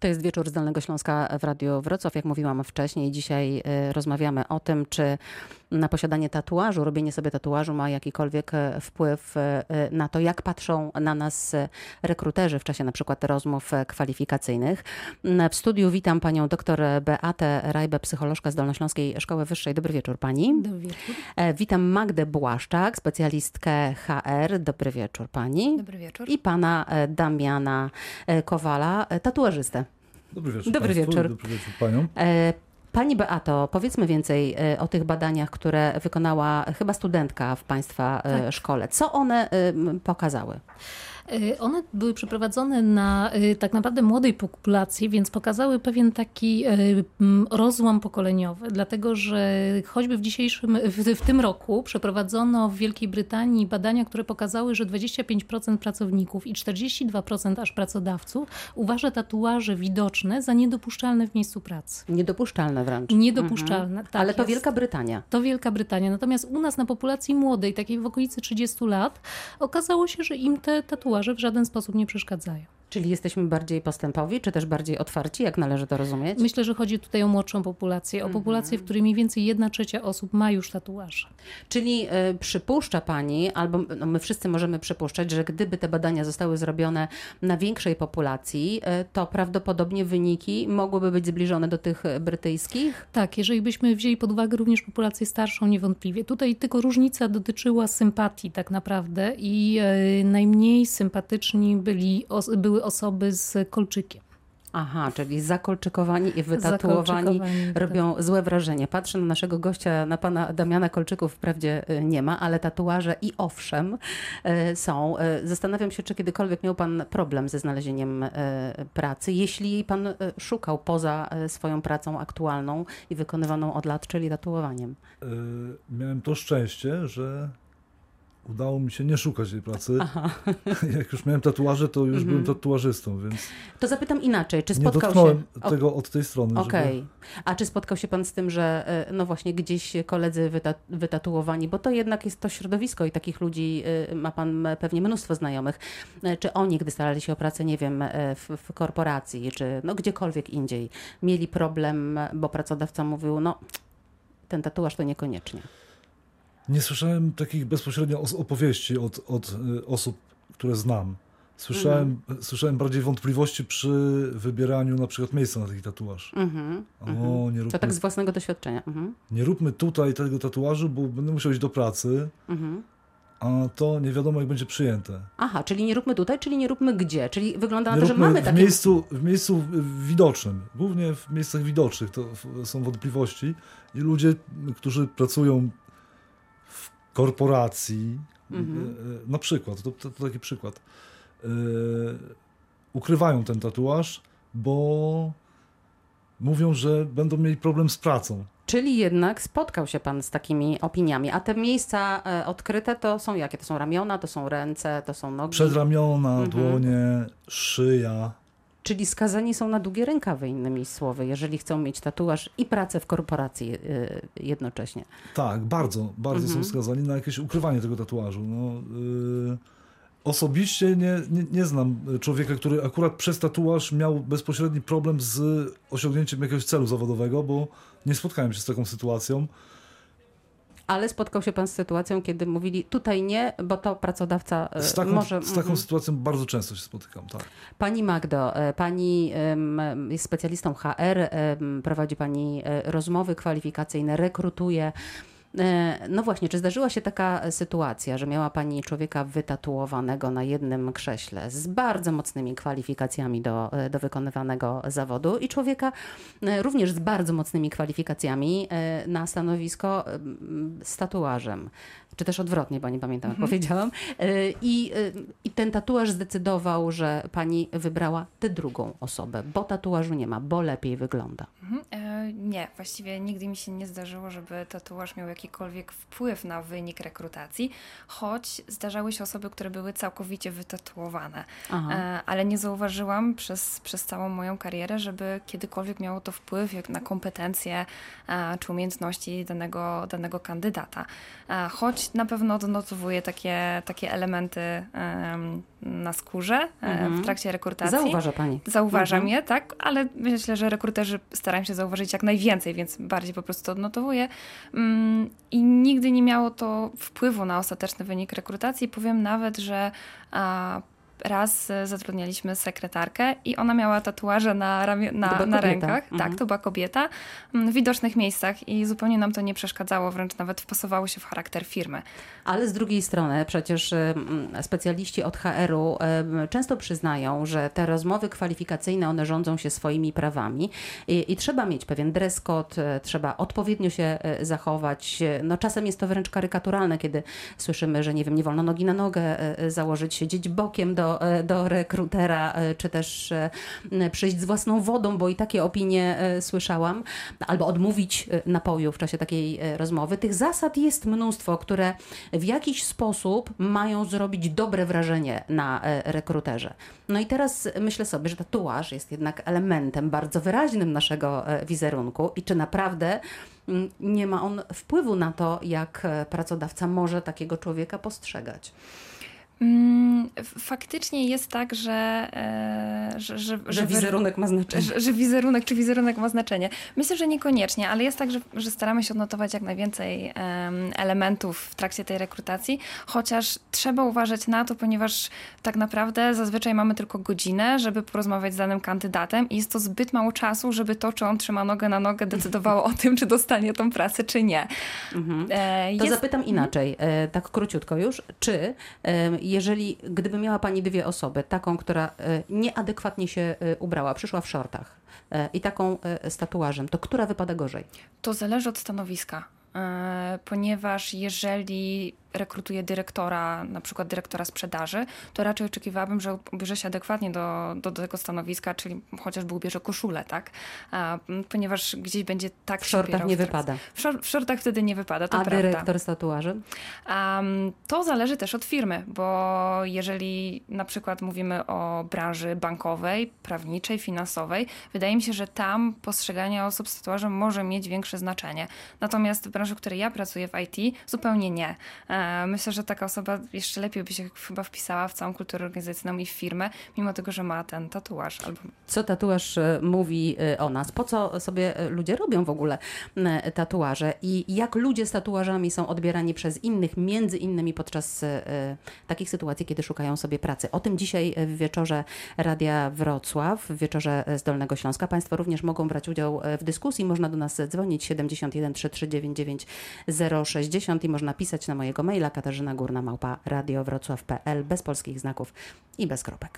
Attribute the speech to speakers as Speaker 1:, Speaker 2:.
Speaker 1: To jest wieczór z Śląska w Radiu Wrocław. Jak mówiłam wcześniej, dzisiaj y, rozmawiamy o tym, czy na posiadanie tatuażu, robienie sobie tatuażu ma jakikolwiek y, wpływ y, na to, jak patrzą na nas rekruterzy w czasie na przykład rozmów kwalifikacyjnych. W studiu witam panią dr Beatę Rajbę, psycholożka z Dolnośląskiej Szkoły Wyższej. Dobry wieczór pani.
Speaker 2: Dobry wieczór.
Speaker 1: E, witam Magdę Błaszczak, specjalistkę HR. Dobry wieczór pani.
Speaker 2: Dobry wieczór.
Speaker 1: I pana e, Damiana e, Kowala, tatuażystę.
Speaker 3: Dobry wieczór.
Speaker 1: Dobry
Speaker 3: Państwu,
Speaker 1: wieczór.
Speaker 3: Dobry wieczór paniom.
Speaker 1: Pani Beato, powiedzmy więcej e, o tych badaniach, które wykonała chyba studentka w Państwa e,
Speaker 2: Tak.
Speaker 1: szkole. Co one e, pokazały?
Speaker 2: Y, One były przeprowadzone na y, tak naprawdę młodej populacji, więc pokazały pewien taki y, rozłam pokoleniowy, dlatego że choćby w dzisiejszym, w, w tym roku przeprowadzono w Wielkiej Brytanii badania, które pokazały, że 25% pracowników i 42% aż pracodawców uważa tatuaże widoczne za niedopuszczalne w miejscu pracy.
Speaker 1: Niedopuszczalne wręcz.
Speaker 2: Niedopuszczalne, tak
Speaker 1: Ale to
Speaker 2: jest.
Speaker 1: Wielka Brytania.
Speaker 2: To Wielka Brytania. Natomiast u nas na populacji młodej, takiej w okolicy 30 lat, okazało się, że im te tatuaże w żaden sposób nie przeszkadzają.
Speaker 1: Czyli jesteśmy bardziej postępowi, czy też bardziej otwarci, jak należy to rozumieć?
Speaker 2: Myślę, że chodzi tutaj o młodszą populację, o populację, w której mniej więcej jedna trzecia osób ma już tatuaże.
Speaker 1: Czyli e, przypuszcza Pani, albo no, my wszyscy możemy przypuszczać, że gdyby te badania zostały zrobione na większej populacji, e, to prawdopodobnie wyniki mogłyby być zbliżone do tych brytyjskich?
Speaker 2: Tak, jeżeli byśmy wzięli pod uwagę również populację starszą, niewątpliwie. Tutaj tylko różnica dotyczyła sympatii tak naprawdę i e, najmniej sympatyczni byli, os, były osoby z kolczykiem.
Speaker 1: Aha, czyli zakolczykowani i wytatuowani
Speaker 2: Zakolczykowani, tak.
Speaker 1: robią złe wrażenie. Patrzę na naszego gościa, na pana Damiana Kolczyków, wprawdzie y, nie ma, ale tatuaże i owszem y, są. Y, Zastanawiam się, czy kiedykolwiek miał pan problem ze znalezieniem pracy, jeśli pan szukał poza swoją pracą aktualną i wykonywaną od lat, czyli tatuowaniem.
Speaker 3: E, miałem to szczęście, że udało mi się nie szukać tej pracy.
Speaker 1: Aha.
Speaker 3: Jak już miałem tatuaże, to już
Speaker 1: Mhm.
Speaker 3: byłem tatuażystą, więc
Speaker 1: To zapytam inaczej, czy
Speaker 3: nie
Speaker 1: spotkał
Speaker 3: dotknąłem
Speaker 1: się...
Speaker 3: Tego od tej strony.
Speaker 1: Okej.
Speaker 3: Żeby...
Speaker 1: A czy spotkał się pan z tym, że e, no właśnie gdzieś koledzy wyta wytatuowani, bo to jednak jest to środowisko i takich ludzi e, ma pan pewnie mnóstwo znajomych. E, Czy oni, gdy starali się o pracę, nie wiem, w, w korporacji, czy no gdziekolwiek indziej, mieli problem, bo pracodawca mówił, no ten tatuaż to niekoniecznie.
Speaker 3: Nie słyszałem takich bezpośrednio opowieści od, od y, osób, które znam. Słyszałem,
Speaker 1: Mhm.
Speaker 3: słyszałem bardziej wątpliwości przy wybieraniu na przykład miejsca na taki tatuaż.
Speaker 1: Mhm.
Speaker 3: O,
Speaker 1: mhm.
Speaker 3: nie
Speaker 1: To
Speaker 3: róbmy,
Speaker 1: tak z własnego doświadczenia. Mhm.
Speaker 3: nie róbmy tutaj tego tatuażu, bo będę musiał iść do pracy,
Speaker 1: Mhm.
Speaker 3: a to nie wiadomo jak będzie przyjęte.
Speaker 1: Aha, czyli nie róbmy tutaj, czyli nie róbmy gdzie? Czyli wygląda na
Speaker 3: Nie
Speaker 1: to, że mamy
Speaker 3: w,
Speaker 1: takie...
Speaker 3: miejscu, w miejscu widocznym, głównie w miejscach widocznych to w- są wątpliwości i ludzie, którzy pracują w korporacji,
Speaker 1: Mhm.
Speaker 3: e, e, na przykład, to, to, to taki przykład, e, ukrywają ten tatuaż, bo mówią, że będą mieli problem z pracą.
Speaker 1: Czyli jednak spotkał się pan z takimi opiniami. A te miejsca odkryte to są jakie? To są ramiona, to są ręce, to są nogi.
Speaker 3: Przedramiona,
Speaker 1: Mhm.
Speaker 3: dłonie, szyja.
Speaker 1: Czyli skazani są na długie rękawy, innymi słowy, jeżeli chcą mieć tatuaż i pracę w korporacji e, jednocześnie.
Speaker 3: Tak, bardzo, bardzo
Speaker 1: Mhm.
Speaker 3: są skazani na jakieś ukrywanie tego tatuażu. No, y, osobiście nie, nie, nie znam człowieka, który akurat przez tatuaż miał bezpośredni problem z osiągnięciem jakiegoś celu zawodowego, bo nie spotkałem się z taką sytuacją.
Speaker 1: Ale spotkał się pan z sytuacją, kiedy mówili tutaj nie, bo to pracodawca e,
Speaker 3: Z taką,
Speaker 1: może...
Speaker 3: z taką
Speaker 1: mhm.
Speaker 3: sytuacją bardzo często się spotykam, tak.
Speaker 1: Pani Magdo, e, pani jest specjalistą HR, prowadzi pani e, rozmowy kwalifikacyjne, rekrutuje. E, No właśnie, czy zdarzyła się taka sytuacja, że miała pani człowieka wytatuowanego na jednym krześle z bardzo mocnymi kwalifikacjami do, e, do wykonywanego zawodu i człowieka e, również z bardzo mocnymi kwalifikacjami na stanowisko z tatuażem? Czy też odwrotnie, bo nie pamiętam, jak powiedziałam. E, I, I ten tatuaż zdecydował, że pani wybrała tę drugą osobę, bo tatuażu nie ma, bo lepiej wygląda.
Speaker 4: Mhm. Nie, właściwie nigdy mi się nie zdarzyło, żeby tatuaż miał jakikolwiek wpływ na wynik rekrutacji, choć zdarzały się osoby, które były całkowicie wytatuowane.
Speaker 1: Aha.
Speaker 4: E, Ale nie zauważyłam przez, przez całą moją karierę, żeby kiedykolwiek miało to wpływ jak na kompetencje e, czy umiejętności danego, danego kandydata. E, Choć na pewno odnotowuję takie, takie elementy em, na skórze e,
Speaker 1: Mhm.
Speaker 4: w trakcie rekrutacji.
Speaker 1: Zauważa pani.
Speaker 4: Zauważam
Speaker 1: Mhm.
Speaker 4: je, tak, ale myślę, że rekruterzy starają się zauważyć jak najwięcej, więc bardziej po prostu to odnotowuję. Mm, I nigdy nie miało to wpływu na ostateczny wynik rekrutacji. Powiem nawet, że raz e, zatrudnialiśmy sekretarkę i ona miała tatuaże na,
Speaker 1: była
Speaker 4: na, na rękach.
Speaker 1: Mhm.
Speaker 4: Tak, to była kobieta mm, w widocznych miejscach i zupełnie nam to nie przeszkadzało, wręcz nawet wpasowało się w charakter firmy.
Speaker 1: Ale z drugiej strony przecież em, specjaliści od HR-u em, często przyznają, że te rozmowy kwalifikacyjne, one rządzą się swoimi prawami i, i trzeba mieć pewien dress code, e, trzeba odpowiednio się e, zachować. E, No czasem jest to wręcz karykaturalne, kiedy słyszymy, że nie wiem, nie wolno nogi na nogę e, założyć, siedzieć bokiem do, e, do rekrutera, e, czy też e, przyjść z własną wodą, bo i takie opinie słyszałam, albo odmówić napoju w czasie takiej rozmowy. Tych zasad jest mnóstwo, które w jakiś sposób mają zrobić dobre wrażenie na rekruterze. No i teraz myślę sobie, że tatuaż jest jednak elementem bardzo wyraźnym naszego wizerunku i czy naprawdę nie ma on wpływu na to, jak pracodawca może takiego człowieka postrzegać.
Speaker 4: Mm, Faktycznie jest tak, że, e, że, że,
Speaker 1: Że wizerunek ma znaczenie.
Speaker 4: że, że wizerunek czy wizerunek ma znaczenie. Myślę, że niekoniecznie, ale jest tak, że, że staramy się odnotować jak najwięcej em, elementów w trakcie tej rekrutacji, chociaż trzeba uważać na to, ponieważ tak naprawdę zazwyczaj mamy tylko godzinę, żeby porozmawiać z danym kandydatem i jest to zbyt mało czasu, żeby to, czy on trzyma nogę na nogę, decydowało o tym, czy dostanie tą pracę, czy nie.
Speaker 1: Mhm.
Speaker 4: E,
Speaker 1: To
Speaker 4: jest-
Speaker 1: zapytam inaczej, e, tak króciutko już. Czy e, jeżeli, gdyby miała Pani dwie osoby, taką, która e, nieadekwatnie się e, ubrała, przyszła w shortach e, i taką z tatuażem, to która wypada gorzej?
Speaker 4: To zależy od stanowiska, e, ponieważ jeżeli rekrutuje dyrektora, na przykład dyrektora sprzedaży, to raczej oczekiwałabym, że ubierze się adekwatnie do, do, do tego stanowiska, czyli chociażby ubierze koszulę, tak? A, ponieważ gdzieś będzie tak
Speaker 1: W shortach nie wypada.
Speaker 4: W, szor- w shortach wtedy nie wypada, to
Speaker 1: A
Speaker 4: prawda.
Speaker 1: dyrektor z tatuażem?
Speaker 4: Um, to zależy też od firmy, bo jeżeli na przykład mówimy o branży bankowej, prawniczej, finansowej, wydaje mi się, że tam postrzeganie osób z tatuażem może mieć większe znaczenie. Natomiast w branży, w której ja pracuję w IT, zupełnie nie. E, myślę, że taka osoba jeszcze lepiej by się chyba wpisała w całą kulturę organizacyjną i w firmę, mimo tego, że ma ten tatuaż. Albo
Speaker 1: Co tatuaż e, mówi e, o nas? Po co sobie e, ludzie robią w ogóle e, tatuaże? I jak ludzie z tatuażami są odbierani przez innych, między innymi podczas e, takich sytuacji, kiedy szukają sobie pracy? O tym dzisiaj w wieczorze Radia Wrocław, w wieczorze z Dolnego Śląska. Państwo również mogą brać udział e, w dyskusji. Można do nas dzwonić 71 3399 060 i można pisać na mojego maila katarzyna górna małpa radiowrocław.pl bez polskich znaków i bez kropek.